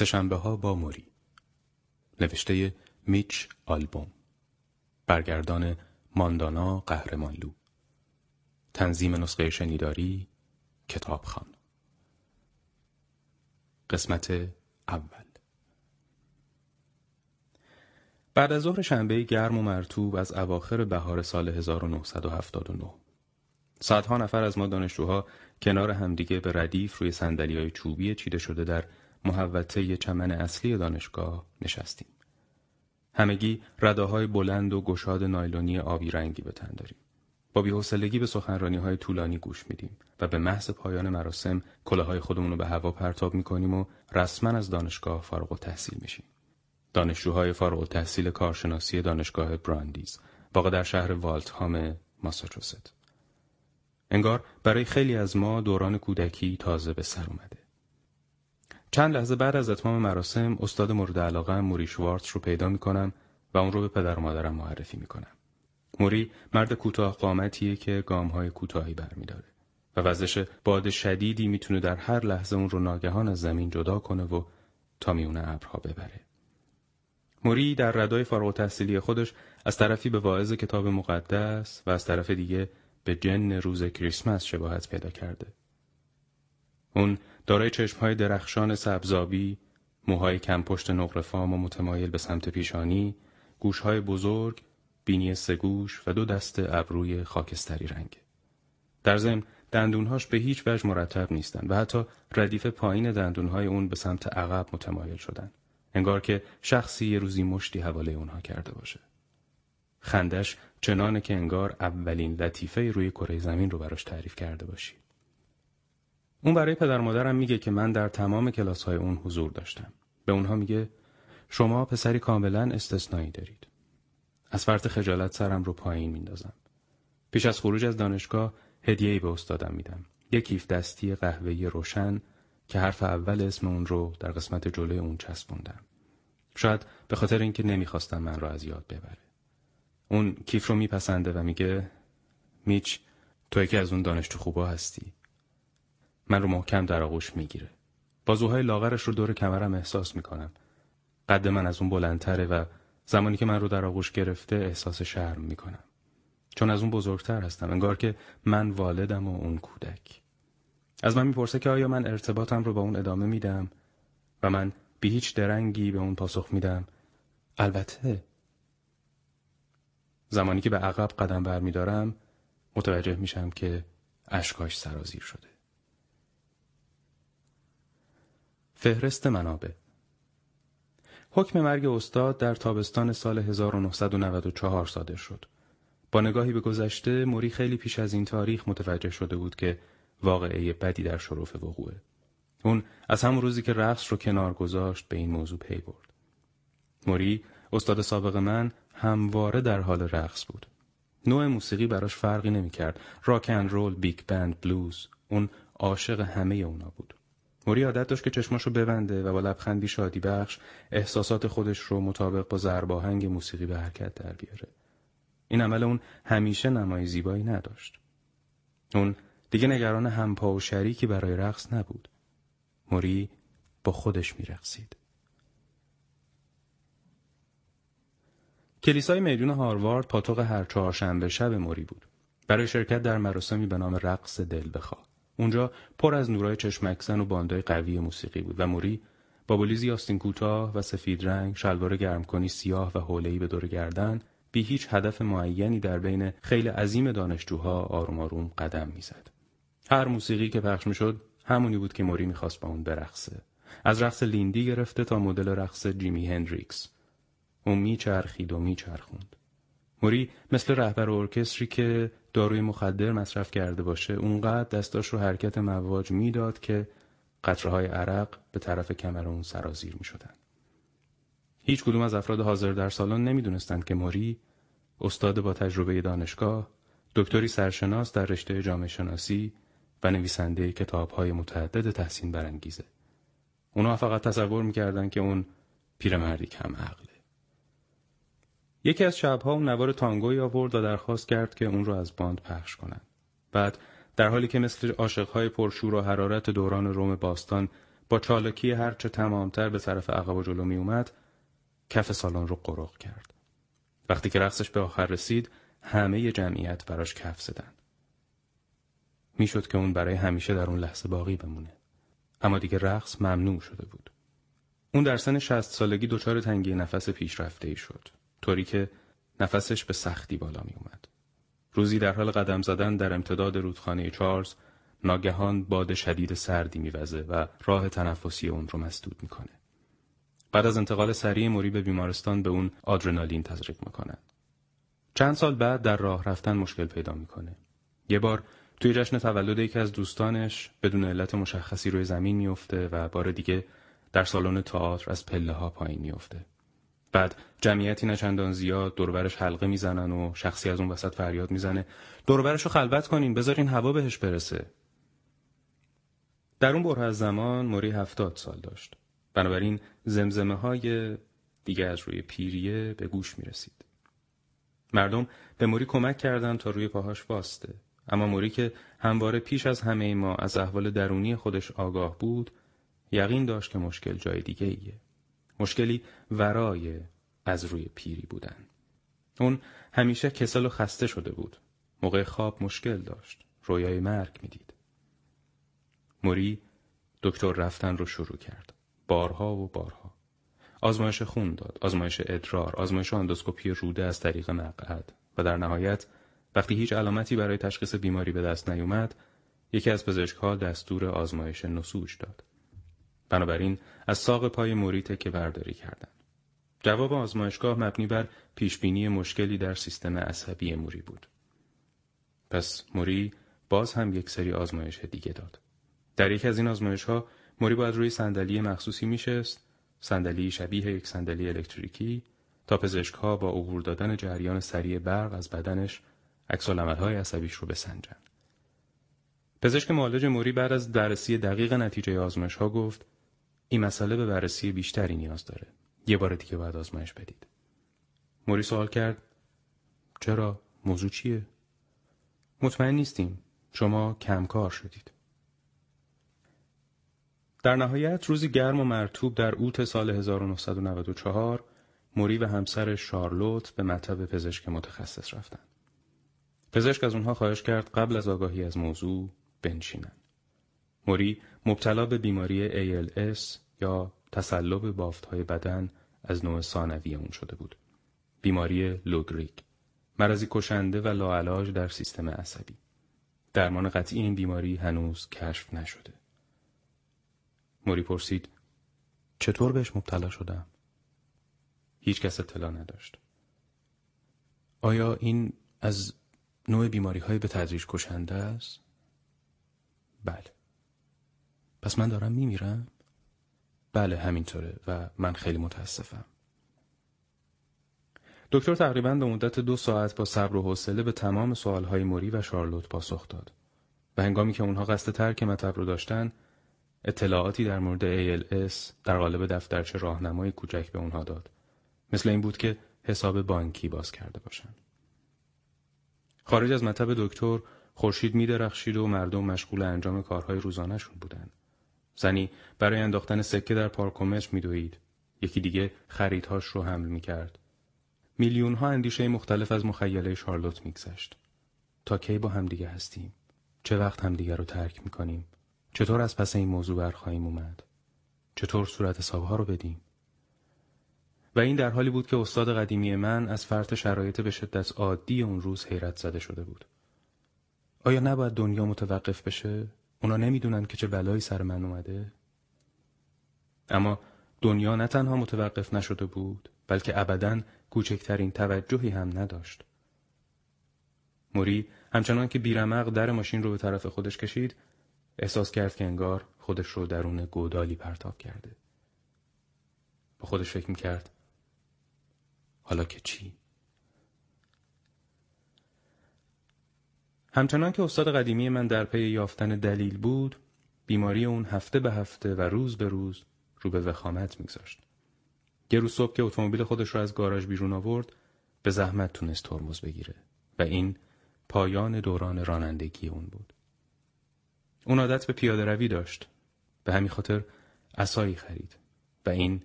سشنبه ها با موری. نوشته میچ آلبوم. برگردان ماندانا قهرمانلو. تنظیم نسخه شنیداری کتابخان. قسمت اول. بعد از ظهر شنبه گرم و مرتوب از اواخر بهار سال 1979 صدها نفر از ما دانشجوها کنار همدیگه به ردیف روی سندلی های چوبی چیده شده در محوطه چمن اصلی دانشگاه نشستیم. همگی رداهای بلند و گشاد نایلونی آبی رنگی به تن داریم. با بیحسلگی به سخنرانی های طولانی گوش میدیم و به محض پایان مراسم کلاهای خودمون رو به هوا پرتاب می‌کنیم و رسما از دانشگاه فارغ تحصیل میشیم. دانشجوهای فارغ تحصیل کارشناسی دانشگاه براندیز واقع در شهر والتهام ماساچوست. انگار برای خیلی از ما دوران کودکی تازه به سر اومده. چند لحظه بعد از اتمام مراسم استاد مورد علاقه موری شوارتز رو پیدا می‌کنم و اون رو به پدر و مادرم معرفی می‌کنم. موری مرد کوتاه قامتیه که گامهای کوتاهی برمیداره و وزش باد شدیدی می‌تونه در هر لحظه اون رو ناگهان از زمین جدا کنه و تا میون ابرها ببره. موری در ردای فارغ تحصیلی خودش از طرفی به واعظ کتاب مقدس و از طرف دیگه به جن روز کریسمس شباهت پیدا کرده. اون دارای چشمهای درخشان سبزابی، موهای کم پشت نقرفام و متمایل به سمت پیشانی، گوشهای بزرگ، بینی سگوش و دو دست ابروی خاکستری رنگ. در ضمن دندونهاش به هیچ وجه مرتب نیستند و حتی ردیف پایین دندونهای اون به سمت عقب متمایل شدن. انگار که شخصی یه روزی مشتی حواله اونها کرده باشه. خندش چنانه که انگار اولین لطیفه روی کره زمین رو براش تعریف کرده باشی. اون برای پدر مادرم میگه که من در تمام کلاس های اون حضور داشتم. به اونها میگه شما پسری کاملا استثنایی دارید. از فرط خجالت سرم رو پایین میندازم. پیش از خروج از دانشگاه هدیه‌ای به استادم میدم. یک کیف دستی قهوه‌ای روشن که حرف اول اسم اون رو در قسمت جلوی اون چسبوندم. شاید به خاطر اینکه نمی‌خواستم من را از یاد ببره. اون کیف رو میپسنده و میگه میچ تو یکی از اون دانشجو خوبا هستی. من رو محکم در آغوش می‌گیره. بازوهای لاغرش رو دور کمرم احساس می‌کنم. قد من از اون بلندتره و زمانی که من رو در آغوش گرفته احساس شرم می‌کنم. چون از اون بزرگتر هستم. انگار که من والدم و اون کودک. از من می‌پرسه که آیا من ارتباطم رو با اون ادامه میدم و من به هیچ درنگی به اون پاسخ میدم. البته زمانی که به عقب قدم برمیدارم متوجه میشم که اشکاش سرازیر شده. فهرست منابع حکم مرگ استاد در تابستان سال 1994 صادر شد. با نگاهی به گذشته موری خیلی پیش از این تاریخ متوجه شده بود که واقعه بدی در شرف وقوعه. اون از همون روزی که رقص رو کنار گذاشت به این موضوع پی برد. موری استاد سابق من همواره در حال رقص بود. نوع موسیقی براش فرقی نمی‌کرد. راک اند رول، big band، بلوز. اون عاشق همه اونا بود. موری عادت داشت که چشماشو ببنده و با لبخندی شادی بخش احساسات خودش رو مطابق با ضرباهنگ موسیقی به حرکت در بیاره. این عمل اون همیشه نمای زیبایی نداشت. اون دیگه نگران همپا و شریکی برای رقص نبود. موری با خودش میرقصید. کلیسای میدون هاروارد پاتوق هر چهارشنبه شب موری بود. برای شرکت در مراسمی به نام رقص دل بخواه. اونجا پر از نورای چشمکزن و باندای قوی موسیقی بود و موری با بلیزی آستین کوتاه و سفید رنگ شلوار گرمکنی سیاه و حوله‌ای به دور گردن بی هیچ هدف معینی در بین خیلی عظیم دانشجوها آروم آروم قدم می‌زد. هر موسیقی که پخش می‌شد همونی بود که موری می‌خواست با اون برقصه. از رقص لیندی گرفته تا مدل رقص جیمی هندریکس. اون میچرخید و میچرخوند. موری مثل رهبر ارکستری که داروی مخدر مصرف کرده باشه اونقدر دستاش رو حرکت مواج می‌داد که قطرهای عرق به طرف کمر اون سرازیر می شدن. هیچ کدوم از افراد حاضر در سالن نمی‌دونستند که موری استاد با تجربه دانشگاه دکتری سرشناس در رشته جامعه شناسی و نویسنده کتابهای متعدد تحسین برانگیزه. اونا فقط تصور می‌کردن که اون پیرمردی کم عقله. یکی از شبها اون نوار تانگوی آورد و درخواست کرد که اون رو از باند پخش کنند. بعد در حالی که مثل عاشقهای پرشور و حرارت دوران روم باستان با چالکی هرچه تمامتر به طرف عقب و جلو می اومد کف سالن رو قرق کرد. وقتی که رقصش به آخر رسید همه جمعیت براش کف زدن. می‌شد که اون برای همیشه در اون لحظه باقی بمونه. اما دیگه رقص ممنوع شده بود. اون در سن شست سالگی دچار تنگی نفس پیشرفته ای شد. طوری که نفسش به سختی بالا می اومد. روزی در حال قدم زدن در امتداد رودخانه چارلز ناگهان باد شدید سردی میوزه و راه تنفسی اون رو مسدود می‌کنه. بعد از انتقال سریع موری به بیمارستان به اون آدرنالین تزریق می‌کنن. چند سال بعد در راه رفتن مشکل پیدا می‌کنه. یه بار توی جشن تولد یکی از دوستانش بدون علت مشخصی روی زمین میفته و بار دیگه در سالن تئاتر از پله ها پایین میفته. بعد جمعیتی نچندان زیاد دوربرش حلقه می‌زنن و شخصی از اون وسط فریاد می‌زنه دوربرش رو خلوت کنین بذارین هوا بهش برسه در اون بره از زمان موری هفتاد سال داشت بنابراین زمزمه های دیگه از روی پیریه به گوش می رسید. مردم به موری کمک کردند تا روی پاهاش باسته اما موری که همواره پیش از همه ما از احوال درونی خودش آگاه بود یقین داشت که مشکل جای دیگه ایه. مشکلی ورای از روی پیری بودن. اون همیشه کسل و خسته شده بود. موقع خواب مشکل داشت. رویای مرگ می‌دید. موری دکتر رفتن رو شروع کرد. بارها و بارها. آزمایش خون داد، آزمایش ادرار، آزمایش اندوسکوپی روده از طریق مقعد و در نهایت وقتی هیچ علامتی برای تشخیص بیماری به دست نیومد، یکی از پزشکها دستور آزمایش نسوج داد. بنابراین از ساق پای موری که برداری کردند. جواب آزمایشگاه مبنی بر پیشبینی مشکلی در سیستم عصبی موری بود. پس موری باز هم یک سری آزمایش دیگه داد. در یکی از این آزمایش ها موری باید روی صندلی مخصوصی میشست، صندلی شبیه یک صندلی الکتریکی تا پزشک ها با عبور دادن جریان سریع برق از بدنش عکس های عصبیش رو بسنجن. پزشک معالج موری بعد از بررسی دقیق نتیجه آزمایش ها گفت این مسئله به بررسی بیشتری نیاز داره. یه بار دیگه باید آزمایش بدید. موری سوال کرد چرا؟ موضوع چیه؟ مطمئن نیستیم. شما کمکار شدید. در نهایت روزی گرم و مرتوب در اوت سال 1994 موری و همسر شارلوت به مطب پزشک متخصص رفتند. پزشک از اونها خواهش کرد قبل از آگاهی از موضوع بنشینن. موری مبتلا به بیماری ALS یا تسلب بافتهای بدن از نوع ثانوی اون شده بود. بیماری لوگریگ مرضی کشنده و لاعلاج در سیستم عصبی. درمان قطعی این بیماری هنوز کشف نشده. موری پرسید چطور بهش مبتلا شدم؟ هیچ کس اطلاع نداشت. آیا این از نوع بیماری های به تدریج کشنده است؟ بله. پس من دارم میمیرم؟ بله همینطوره و من خیلی متاسفم. دکتر تقریبا به مدت دو ساعت با صبر و حوصله به تمام سوالهای موری و شارلوت پاسخ داد و هنگامی که اونها قصد ترک مطب رو داشتن اطلاعاتی در مورد ALS در قالب دفترچه راهنمای کوچک به اونها داد مثل این بود که حساب بانکی باز کرده باشن خارج از مطب دکتر خورشید میدرخشید و مردم مشغول انجام کارهای روزانهشون بودند زنی برای انداختن سکه در پارکومتر میدوید. یکی دیگه خریدهاش رو حمل می‌کرد. میلیون ها اندیشه مختلف از مخیله شارلوت میگذشت. تا کی با همدیگه هستیم؟ چه وقت همدیگه رو ترک می‌کنیم؟ چطور از پس این موضوع برخواهیم اومد؟ چطور صورت حسابها رو بدیم؟ و این در حالی بود که استاد قدیمی من از فرط شرایط به شدت عادی اون روز حیرت زده شده بود. آیا نباید دنیا متوقف بشه؟ اونا نمی‌دونن که چه بلایی سر من اومده. اما دنیا نه تنها متوقف نشده بود بلکه ابدا کوچکترین توجهی هم نداشت. موری همچنان که بیرمق در ماشین رو به طرف خودش کشید احساس کرد که انگار خودش رو درون گودالی پرتاب کرده. با خودش فکر می‌کرد حالا که چی؟ همچنان که استاد قدیمی من در پی یافتن دلیل بود بیماری اون هفته به هفته و روز به روز رو به وخامت میگذاشت. یه روز صبح که اتومبیل خودش رو از گاراژ بیرون آورد به زحمت تونست ترمز بگیره و این پایان دوران رانندگی اون بود. اون عادت به پیاده روی داشت. به همین خاطر اسایی خرید و این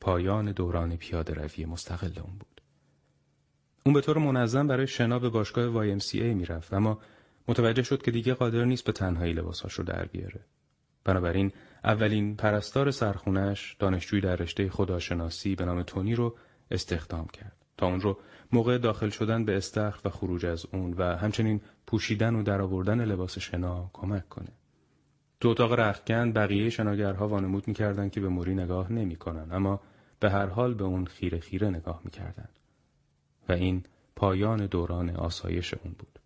پایان دوران پیاده روی مستقل اون بود. اون به طور منظم برای شنا به باشگاه YMCA می‌رفت اما متوجه شد که دیگه قادر نیست به تنهایی لباساش رو در بیاره بنابراین اولین پرستار سرخونش دانشجوی در رشته خداشناسی به نام تونی رو استخدام کرد تا اون رو موقع داخل شدن به استخر و خروج از اون و همچنین پوشیدن و درآوردن لباس شنا کمک کنه. تو اتاق رختکن بقیه شناگرها وانمود می‌کردند که به موری نگاه نمی‌کنن اما به هر حال به اون خیره خیره نگاه می‌کردند و این پایان دوران آسایش اون بود.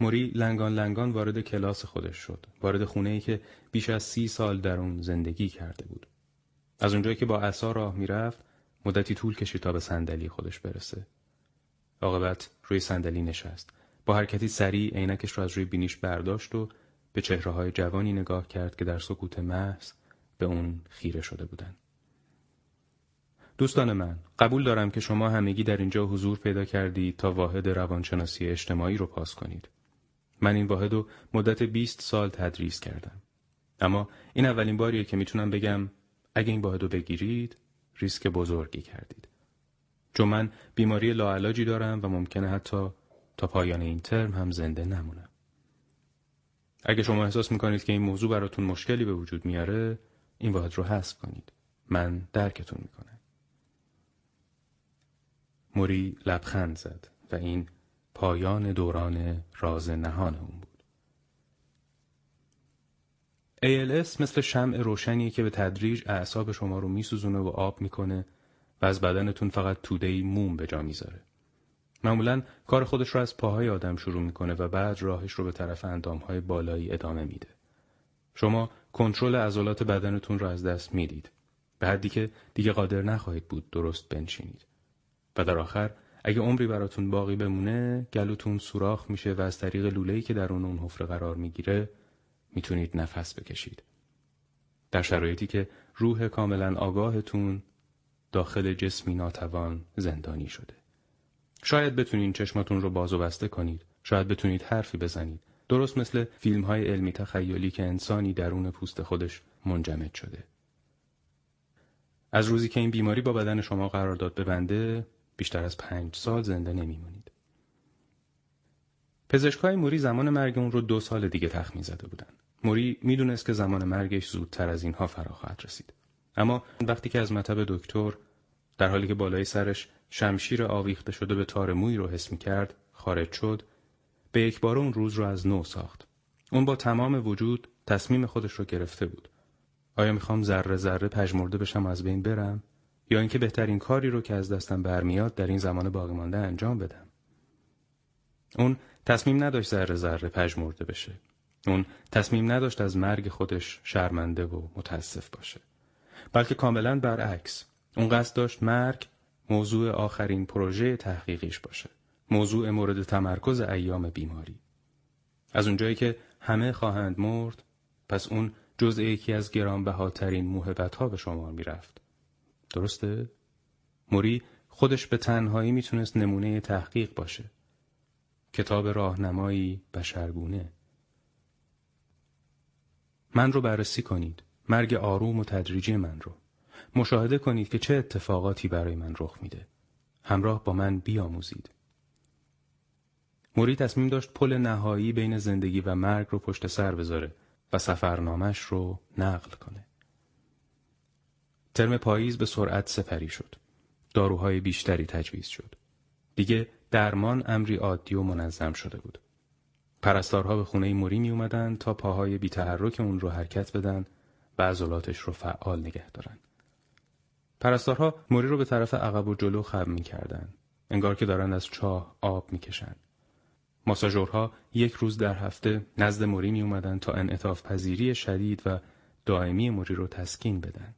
موری لنگان لنگان وارد کلاس خودش شد. وارد خونه ای که بیش از سی سال در اون زندگی کرده بود. از اونجایی که با عصا راه می‌رفت مدتی طول کشید تا به صندلی خودش برسه. عاقبت روی صندلی نشست. با حرکتی سریع عینکش رو از روی بینیش برداشت و به چهره های جوانی نگاه کرد که در سکوت محض به اون خیره شده بودند. دوستان من قبول دارم که شما همگی در اینجا حضور پیدا کردید تا واحد روانشناسی اجتماعی رو پاس کنید. من این واحد رو مدت 20 سال تدریس کردم. اما این اولین باریه که می‌تونم بگم اگه این واحد رو بگیرید ریسک بزرگی کردید. چون من بیماری لاعلاجی دارم و ممکنه حتی تا پایان این ترم هم زنده نمونم. اگه شما احساس می‌کنید که این موضوع براتون مشکلی به وجود میاره این واحد رو حذف کنید. من درکتون می‌کنم. موری لبخند زد و این پایان دوران راز نهان اون بود. ALS مثل شمع روشنی که به تدریج اعصاب شما رو میسوزونه و آب می‌کنه و از بدنتون فقط توده موم به جا می‌ذاره. معمولا کار خودش رو از پاهای آدم شروع می‌کنه و بعد راهش رو به طرف اندامهای بالایی ادامه میده. شما کنترل عضلات بدنتون رو از دست می‌دید. به حدی که دیگه قادر نخواهید بود درست بنشینید. و در آخر اگه عمری براتون باقی بمونه گلوتون سوراخ میشه و از طریق لوله‌ای که در اون اون حفره قرار می‌گیره می‌تونید نفس بکشید. در شرایطی که روح کاملا آگاهتون داخل جسمی ناتوان زندانی شده. شاید بتونید چشماتون رو باز و بسته کنید. شاید بتونید حرفی بزنید. درست مثل فیلم های علمی تخیلی که انسانی درون پوست خودش منجمد شده. از روزی که این بیماری با بدن شما قرار داد ببنده بیشتر از پنج سال زنده نمیمونید. پزشکای موری زمان مرگ اون رو دو سال دیگه تخمین زده بودن. موری می‌دونست که زمان مرگش زودتر از اینها فرا خواهد رسید. اما وقتی که از مطب دکتر در حالی که بالای سرش شمشیر آویخته شده به تار موی رو حس می کرد خارج شد به یک بار اون روز رو از نو ساخت. اون با تمام وجود تصمیم خودش رو گرفته بود. آیا می‌خوام ذره ذره پژمرده بشم از بین برم یا اینکه بهترین کاری رو که از دستم برمیاد در این زمان باقی مانده انجام بدم. اون تصمیم نداشت ذره ذره پژمرده بشه. اون تصمیم نداشت از مرگ خودش شرمنده و متاسف باشه. بلکه کاملا برعکس. اون قصد داشت مرگ موضوع آخرین پروژه تحقیقیش باشه. موضوع مورد تمرکز ایام بیماری. از اونجایی که همه خواهند مرد پس اون جزء یکی از گرانبهاترین موهبت ها به شما می‌رفت. درسته؟ موری خودش به تنهایی می‌تونست نمونه تحقیق باشه. کتاب راهنمایی بشرگونه. من رو بررسی کنید. مرگ آروم و تدریجی من رو. مشاهده کنید که چه اتفاقاتی برای من رخ میده. همراه با من بیاموزید. موری تصمیم داشت پل نهایی بین زندگی و مرگ رو پشت سر بذاره و سفرنامش رو نقل کنه. ترم پاییز به سرعت سپری شد. داروهای بیشتری تجویز شد. دیگه درمان امری عادی و منظم شده بود. پرستارها به خونه موری می اومدن تا پاهای بیتحرک اون رو حرکت بدن و عضلاتش رو فعال نگه دارن. پرستارها موری رو به طرف عقب و جلو خم می کردن. انگار که دارن از چاه آب می کشن. ماساژورها یک روز در هفته نزد موری می اومدن تا انعطاف پذیری شدید و دائمی موری رو تسکین بدن.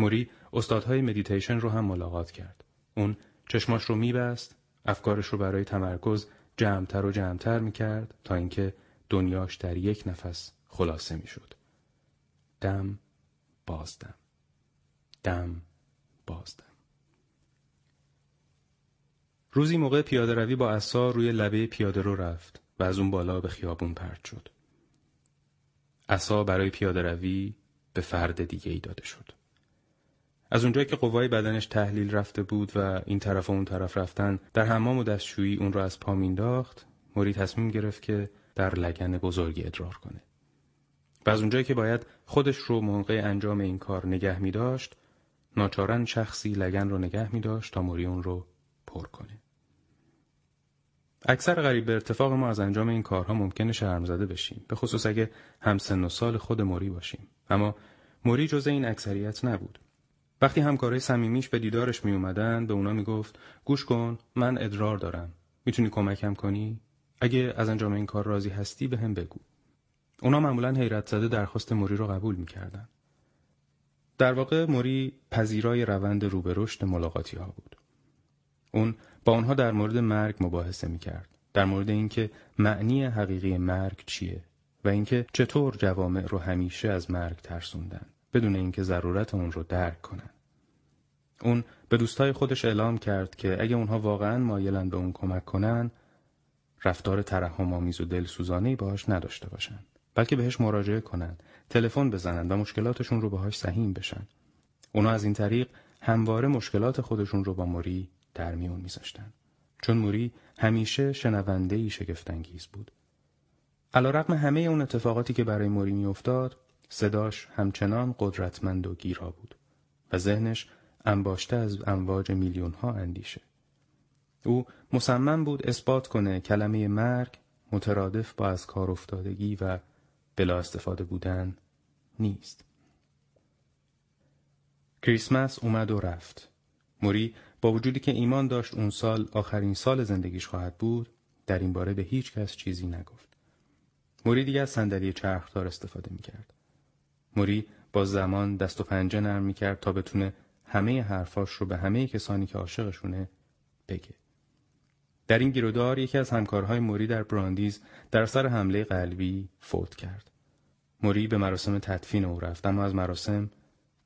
موری استادهای مدیتیشن رو هم ملاقات کرد. اون چشماش رو میبست افکارش رو برای تمرکز جمعتر و جمعتر می کرد تا اینکه دنیاش در یک نفس خلاصه می شد. دم بازدم دم بازدم روزی موقع پیاده روی با اصا روی لبه پیاده رو رفت و از اون بالا به خیابون پرد شد. اصا برای پیاده روی به فرد دیگه ای داده شد. از اونجایی که قوای بدنش تحلیل رفته بود و این طرف و اون طرف رفتن در حمام و دستشویی اون را از پا مینداخت موری تصمیم گرفت که در لگن بزرگی ادرار کنه. و از اونجایی که باید خودش رو موقع انجام این کار نگه می داشت ناچارن شخصی لگن رو نگه می داشت تا موری اون رو پر کنه. اکثر غریب به ارتفاق ما از انجام این کارها ممکنه شرم زده بشیم به خصوص اگه هم سن و سال خود موری باشیم. اما موری جز این اکثریت نبود. وقتی همکارای صمیمیش به دیدارش می اومدن به اونا می‌گفت گوش کن من ادرار دارم. می‌تونی کمکم کنی؟ اگه از انجام این کار راضی هستی به هم بگو. اونا معمولا حیرت زده درخواست موری رو قبول می‌کردن. در واقع موری پذیرای روند رو به رشد ملاقاتی ها بود. اون با آنها در مورد مرگ مباحثه می‌کرد. در مورد اینکه معنی حقیقی مرگ چیه و اینکه چطور جوامع رو همیشه از مرگ ترسوندن. بدون اینکه ضرورت اون رو درک کنن. اون به دوستای خودش اعلام کرد که اگه اونها واقعا مایلن به اون کمک کنن رفتار ترحم آمیز و دلسوزانه باهاش نداشته باشن بلکه بهش مراجعه کنن تلفن بزنن و مشکلاتشون رو باهاش سهیم بشن. اونا از این طریق همواره مشکلات خودشون رو با موری در میون میذاشتن. چون موری همیشه شنونده ای شگفتانگیز بود. علیرغم همه اون اتفاقاتی که برای موری میافتاد صداش همچنان قدرتمند و گیرا بود و ذهنش انباشته از امواج میلیون ها اندیشه. او مصمم بود اثبات کنه کلمه مرگ مترادف با از کار افتادگی و بلا استفاده بودن نیست. کریسمس اومد و رفت. موری با وجودی که ایمان داشت اون سال آخرین سال زندگیش خواهد بود در این باره به هیچ کس چیزی نگفت. موری دیگه از صندلی چرخدار استفاده می‌کرد. موری با زمان دست و پنجه نرم می‌کرد تا بتونه همه حرفاش رو به همه کسانی که عاشقشونه بگه. در این گیرودار یکی از همکارهای موری در براندیز در سر حمله قلبی فوت کرد. موری به مراسم تدفین او رفت اما از مراسم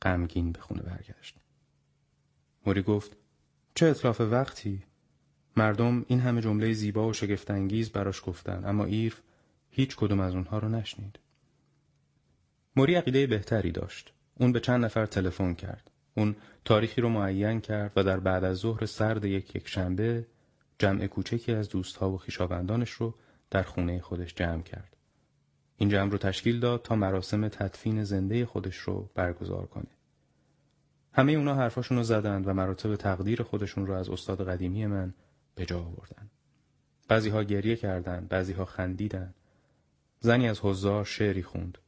غمگین به خونه برگشت. موری گفت چه اطلاف وقتی؟ مردم این همه جمله زیبا و شگفتانگیز براش گفتن اما ایرف هیچ کدوم از اونها رو نشنید. موری عقیده بهتری داشت. اون به چند نفر تلفن کرد. اون تاریخی رو معین کرد و در بعد از ظهر سرد یک یک شنبه جمع کوچکی از دوستها و خیشاوندانش رو در خونه خودش جمع کرد. این جمع رو تشکیل داد تا مراسم تدفین زنده خودش رو برگزار کنه. همه اونا حرفاشون رو زدند و مراتب تقدیر خودشون رو از استاد قدیمی من به جا آوردن. بعضی ها گریه کردند، بعضی ها خندیدن. زنی از حضار شعری خوند.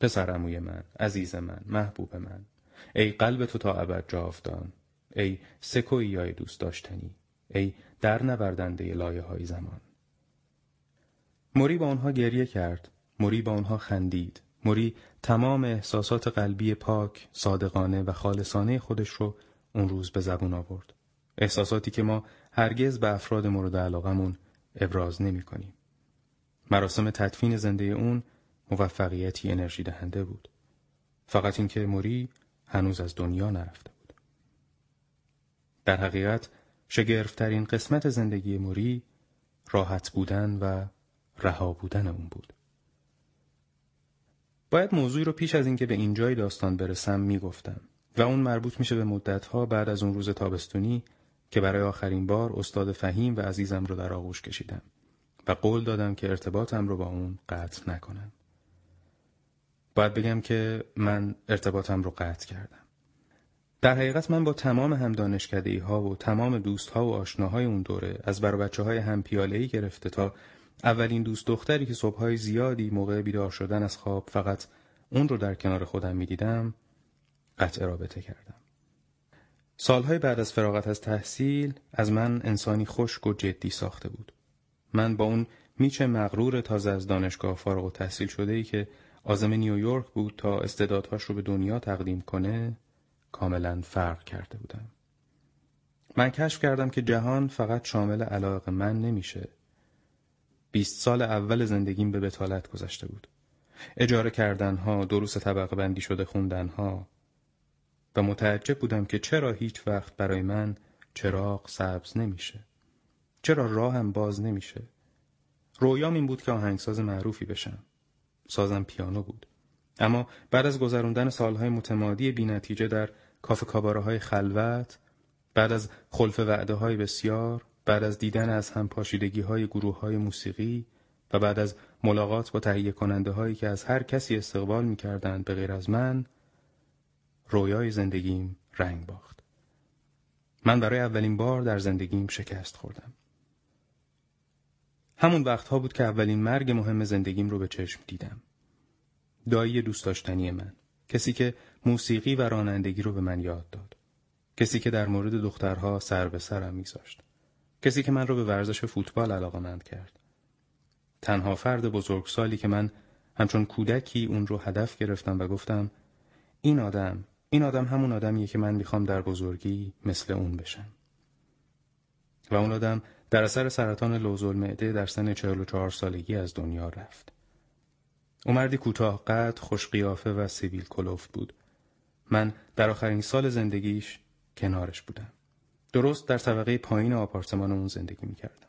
پسر اموی من، عزیز من، محبوب من، ای قلب تو تا ابد جاودان، ای سکویای دوست داشتنی، ای در نوردنده لایه های زمان. موری با آنها گریه کرد، موری با آنها خندید، موری تمام احساسات قلبی پاک، صادقانه و خالصانه خودش رو اون روز به زبون آورد. احساساتی که ما هرگز به افراد مورد علاقمون ابراز نمی کنیم. مراسم تدفین زنده اون موفقیتی انرژی دهنده بود. فقط اینکه موری هنوز از دنیا نرفته بود. در حقیقت شگرفترین قسمت زندگی موری راحت بودن و رها بودن اون بود. باید موضوعی رو پیش از اینکه به اینجای داستان برسم می‌گفتم و اون مربوط میشه به مدتها بعد از اون روز تابستونی که برای آخرین بار استاد فهیم و عزیزم رو در آغوش کشیدم و قول دادم که ارتباطم رو با اون قطع نکنم. باید بگم که من ارتباطم رو قطع کردم. در حقیقت من با تمام هم دانشکده ها و تمام دوست ها و آشناهای اون دوره از بر بچه های هم پیاله گرفته تا اولین دوست دختری که صبحهای زیادی موقع بیدار شدن از خواب فقط اون رو در کنار خودم می‌دیدم قطع رابطه کردم. سالهای بعد از فراغت از تحصیل از من انسانی خشک و جدی ساخته بود. من با اون میچه مغرور تازه از دانشگاه فارغ و تحصیل شده ای که آزم نیویورک بود تا استعدادهاش رو به دنیا تقدیم کنه کاملا فرق کرده بودم. من کشف کردم که جهان فقط شامل علاق من نمیشه. بیست سال اول زندگیم به بتالت گذشته بود. اجاره کردنها، دروس طبقه بندی شده خوندنها و متعجب بودم که چرا هیچ وقت برای من چراغ سبز نمیشه. چرا راهم باز نمیشه. رویام این بود که آهنگساز معروفی بشم. سازم پیانو بود. اما بعد از گذراندن سالهای متمادی بینتیجه در کافه کاباره های خلوت بعد از خلف وعده های بسیار بعد از دیدن از هم پاشیدگی های گروه های موسیقی و بعد از ملاقات با تهیه کننده هایی که از هر کسی استقبال می کردند به غیر از من رویای زندگیم رنگ باخت من برای اولین بار در زندگیم شکست خوردم همون وقتها بود که اولین مرگ مهم زندگیم رو به چشم دیدم. دایی دوست داشتنی من. کسی که موسیقی و رانندگی رو به من یاد داد. کسی که در مورد دخترها سر به سرم میذاشت. کسی که من رو به ورزش فوتبال علاقمند کرد. تنها فرد بزرگسالی که من همچون کودکی اون رو هدف گرفتم و گفتم این آدم این آدم همون آدمیه که من می‌خوام در بزرگی مثل اون بشم. و اون آدم در اثر سرطان لوزول معده در سن 44 سالگی از دنیا رفت او مردی کوتاه قد، خوش قیافه و سیبیل کلوفت بود. من در آخرین سال زندگیش کنارش بودم. درست در طبقه پایین آپارتمان اون زندگی می کردم.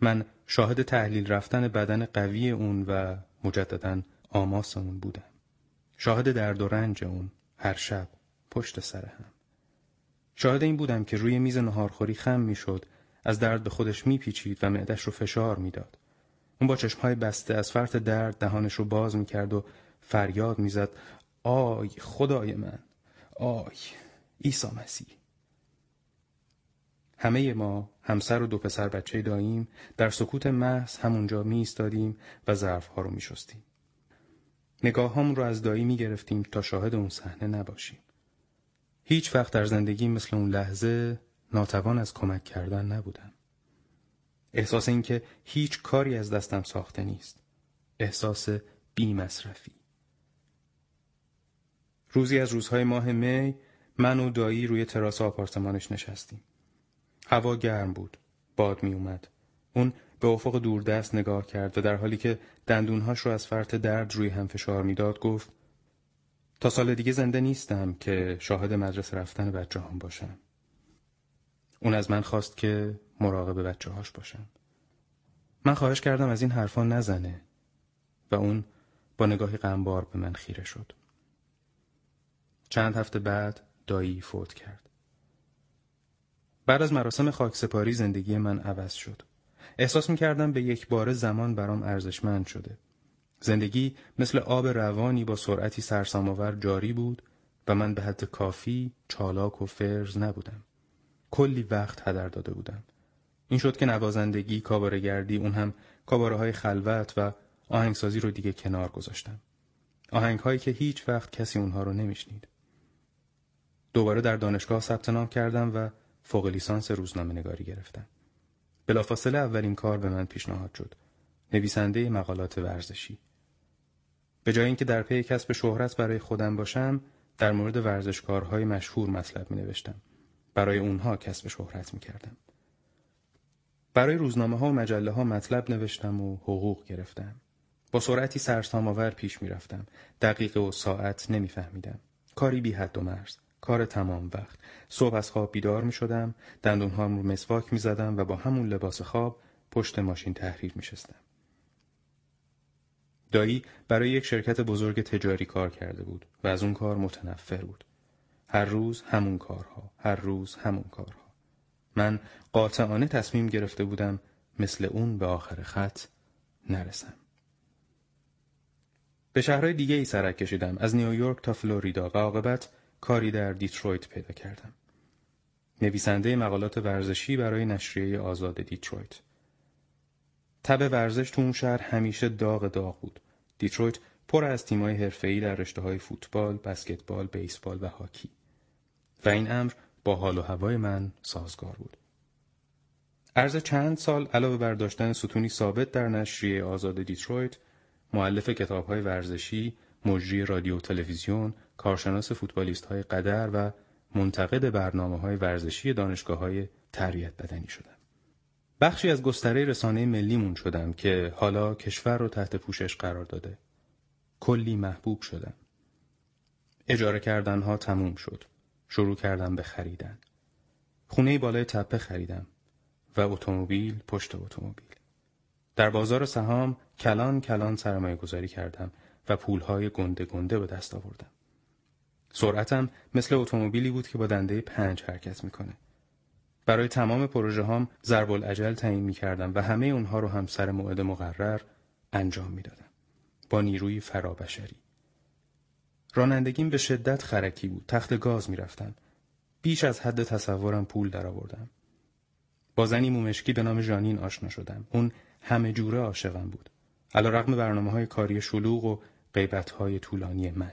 من شاهد تحلیل رفتن بدن قوی اون و مجددا آماس اون بودم. شاهد درد و رنج اون هر شب پشت سر هم. شاهد این بودم که روی میز نهارخوری خم می‌شد از درد به خودش میپیچید و معدش رو فشار می‌داد. اون با چشمهای بسته از فرط درد دهانش رو باز می‌کرد و فریاد می‌زد آی خدای من آی عیسی مسیح همه ما همسر و دو پسر بچه داییم در سکوت محض همونجا می ایستادیم و ظرفها رو می شستیم. نگاه هم رو از دایی می گرفتیم تا شاهد اون صحنه نباشیم. هیچ وقت در زندگی مثل اون لحظه ناتوان از کمک کردن نبودم. احساس اینکه هیچ کاری از دستم ساخته نیست. احساس بی مصرفی. روزی از روزهای ماه می من و دایی روی تراس آپارتمانش نشستیم. هوا گرم بود. باد می اومد. اون به افق دوردست نگاه کرد و در حالی که دندونهاش رو از فرط درد روی هم فشار می‌داد گفت تا سال دیگه زنده نیستم که شاهد مدرسه رفتن بچه هم باشم. اون از من خواست که مراقب بچه هاش باشم. من خواهش کردم از این حرفا نزنه و اون با نگاهی غمبار به من خیره شد. چند هفته بعد دایی فوت کرد. بعد از مراسم خاکسپاری زندگی من عوض شد. احساس می کردم به یک بار زمان برام ارزشمند شده. زندگی مثل آب روانی با سرعتی سرسام‌آور جاری بود و من به حد کافی چالاک و فرز نبودم. کلی وقت هدر داده بودم. این شد که نوازندگی، کابارهگردی، اون هم کاباره های خلوت و آهنگسازی رو دیگه کنار گذاشتم. آهنگ هایی که هیچ وقت کسی اونها رو نمیشنید. دوباره در دانشگاه ثبت نام کردم و فوق لیسانس روزنامه نگاری گرفتم. بلافاصله اولین کار به من پیشنهاد شد. نویسنده مقالات ورزشی. به جای اینکه در پی کسب شهرت برای خودم باشم، در مورد ورزشکارهای مشهور مطلب می نوشتم. برای اونها کسب شهرت می کردم. برای روزنامه ها و مجله ها مطلب نوشتم و حقوق گرفتم. با سرعتی سرسام آور پیش می رفتم. دقیقه و ساعت نمیفهمیدم. کاری بی حد و مرز. کار تمام وقت. صبح از خواب بیدار می شدم. دندون رو مسواک می زدم و با همون لباس خواب پشت ماشین تحریر می شستم. دایی برای یک شرکت بزرگ تجاری کار کرده بود و از اون کار متنفر بود. هر روز همون کارها. هر روز همون کارها. من قاطعانه تصمیم گرفته بودم مثل اون به آخر خط نرسم. به شهرهای دیگه ای سرک کشیدم از نیویورک تا فلوریدا و عاقبت کاری در دیترویت پیدا کردم. نویسنده مقالات ورزشی برای نشریه آزاد دیترویت. تب ورزش تو اون شهر همیشه داغ داغ بود. دیترویت پر از تیمای حرفه‌ای در رشته های فوتبال، بسکتبال، بیسبال و هاکی. و این امر با حال و هوای من سازگار بود. عرض چند سال علاوه بر داشتن ستونی ثابت در نشریه آزاد دیترویت، مؤلف های ورزشی، مجری رادیو تلویزیون، کارشناس فوتبالیست های قدر و منتقد برنامه های ورزشی دانشگاه های تربیت بدنی شدم. بخشی از گستره رسانه ملیمون شدم که حالا کشور رو تحت پوشش قرار داده. کلی محبوب شدم. اجاره کردن ها تموم شد. شروع کردم به خریدن. خونه بالای تپه خریدم و اتومبیل پشت اتومبیل. در بازار سهام کلان کلان سرمایه گذاری کردم و پولهای گنده گنده به دست آوردم. سرعتم مثل اتومبیلی بود که با دنده پنج حرکت می‌کنه. برای تمام پروژه هام ضرب العجل تعیین می کردم و همه اونها رو هم سر موعد مقرر انجام می‌دادم. با نیروی فرابشری. رانندگیم به شدت خرکی بود. تخت گاز می‌رفتم. بیش از حد تصورم پول درآوردم. با زنی مومشکی به نام ژانین آشنا شدم. اون همه جوره عاشقم بود. علا رقم برنامه های کاری شلوغ و غیبت های طولانی من.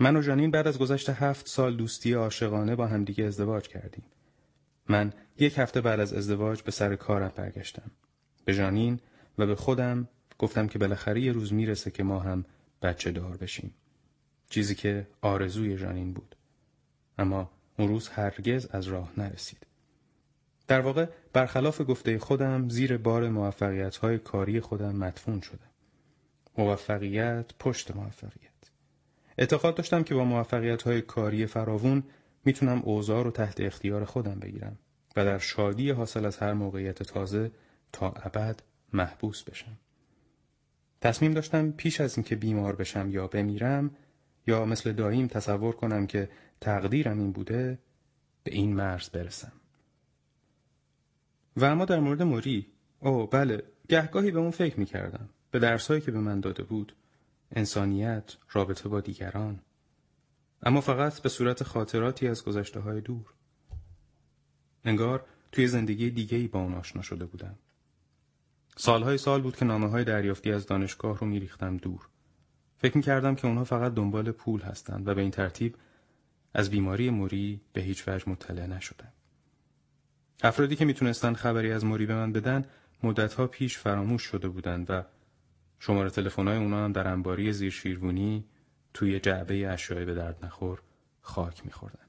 من و جانین بعد از گذشت هفت سال دوستی عاشقانه با همدیگه ازدواج کردیم. من یک هفته بعد از ازدواج به سر کارم برگشتم. به جانین و به خودم گفتم که بالاخره یه روز می‌رسه که ما هم بچه دار بشیم. چیزی که آرزوی جانین بود. اما اون روز هرگز از راه نرسید. در واقع برخلاف گفته خودم زیر بار موفقیت های کاری خودم مدفون شدم. موفقیت پشت موفقیت. اعتقاد داشتم که با موفقیت های کاری فراوون می‌تونم اوضاع رو تحت اختیار خودم بگیرم و در شادی حاصل از هر موقعیت تازه تا ابد محبوس بشم. تصمیم داشتم پیش از اینکه بیمار بشم یا بمیرم یا مثل داییم تصور کنم که تقدیرم این بوده به این مرز برسم. و اما در مورد موری او بله گهگاهی به اون فکر می کردم به درسهایی که به من داده بود انسانیت رابطه با دیگران. اما فقط به صورت خاطراتی از گذشته های دور. انگار توی زندگی دیگه ای با اون آشنا شده بودم. سالهای سال بود که نامه های دریافتی از دانشگاه رو میریختم دور فکر می کردم که اونها فقط دنبال پول هستند و به این ترتیب از بیماری موری به هیچ وجه مطلع نشدم افرادی که می‌تونستن خبری از موری به من بدن مدتها پیش فراموش شده بودند و شماره تلفن‌های اونا هم در انباری زیر شیروانی توی جعبه اشیاء به درد نخور خاک میخوردن.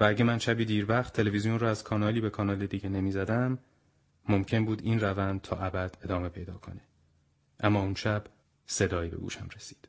و اگه من شبی دیر وقت تلویزیون رو از کانالی به کانال دیگه نمی‌زدم ممکن بود این روند تا ابد ادامه پیدا کنه. اما اون شب صدایی به گوشم رسید.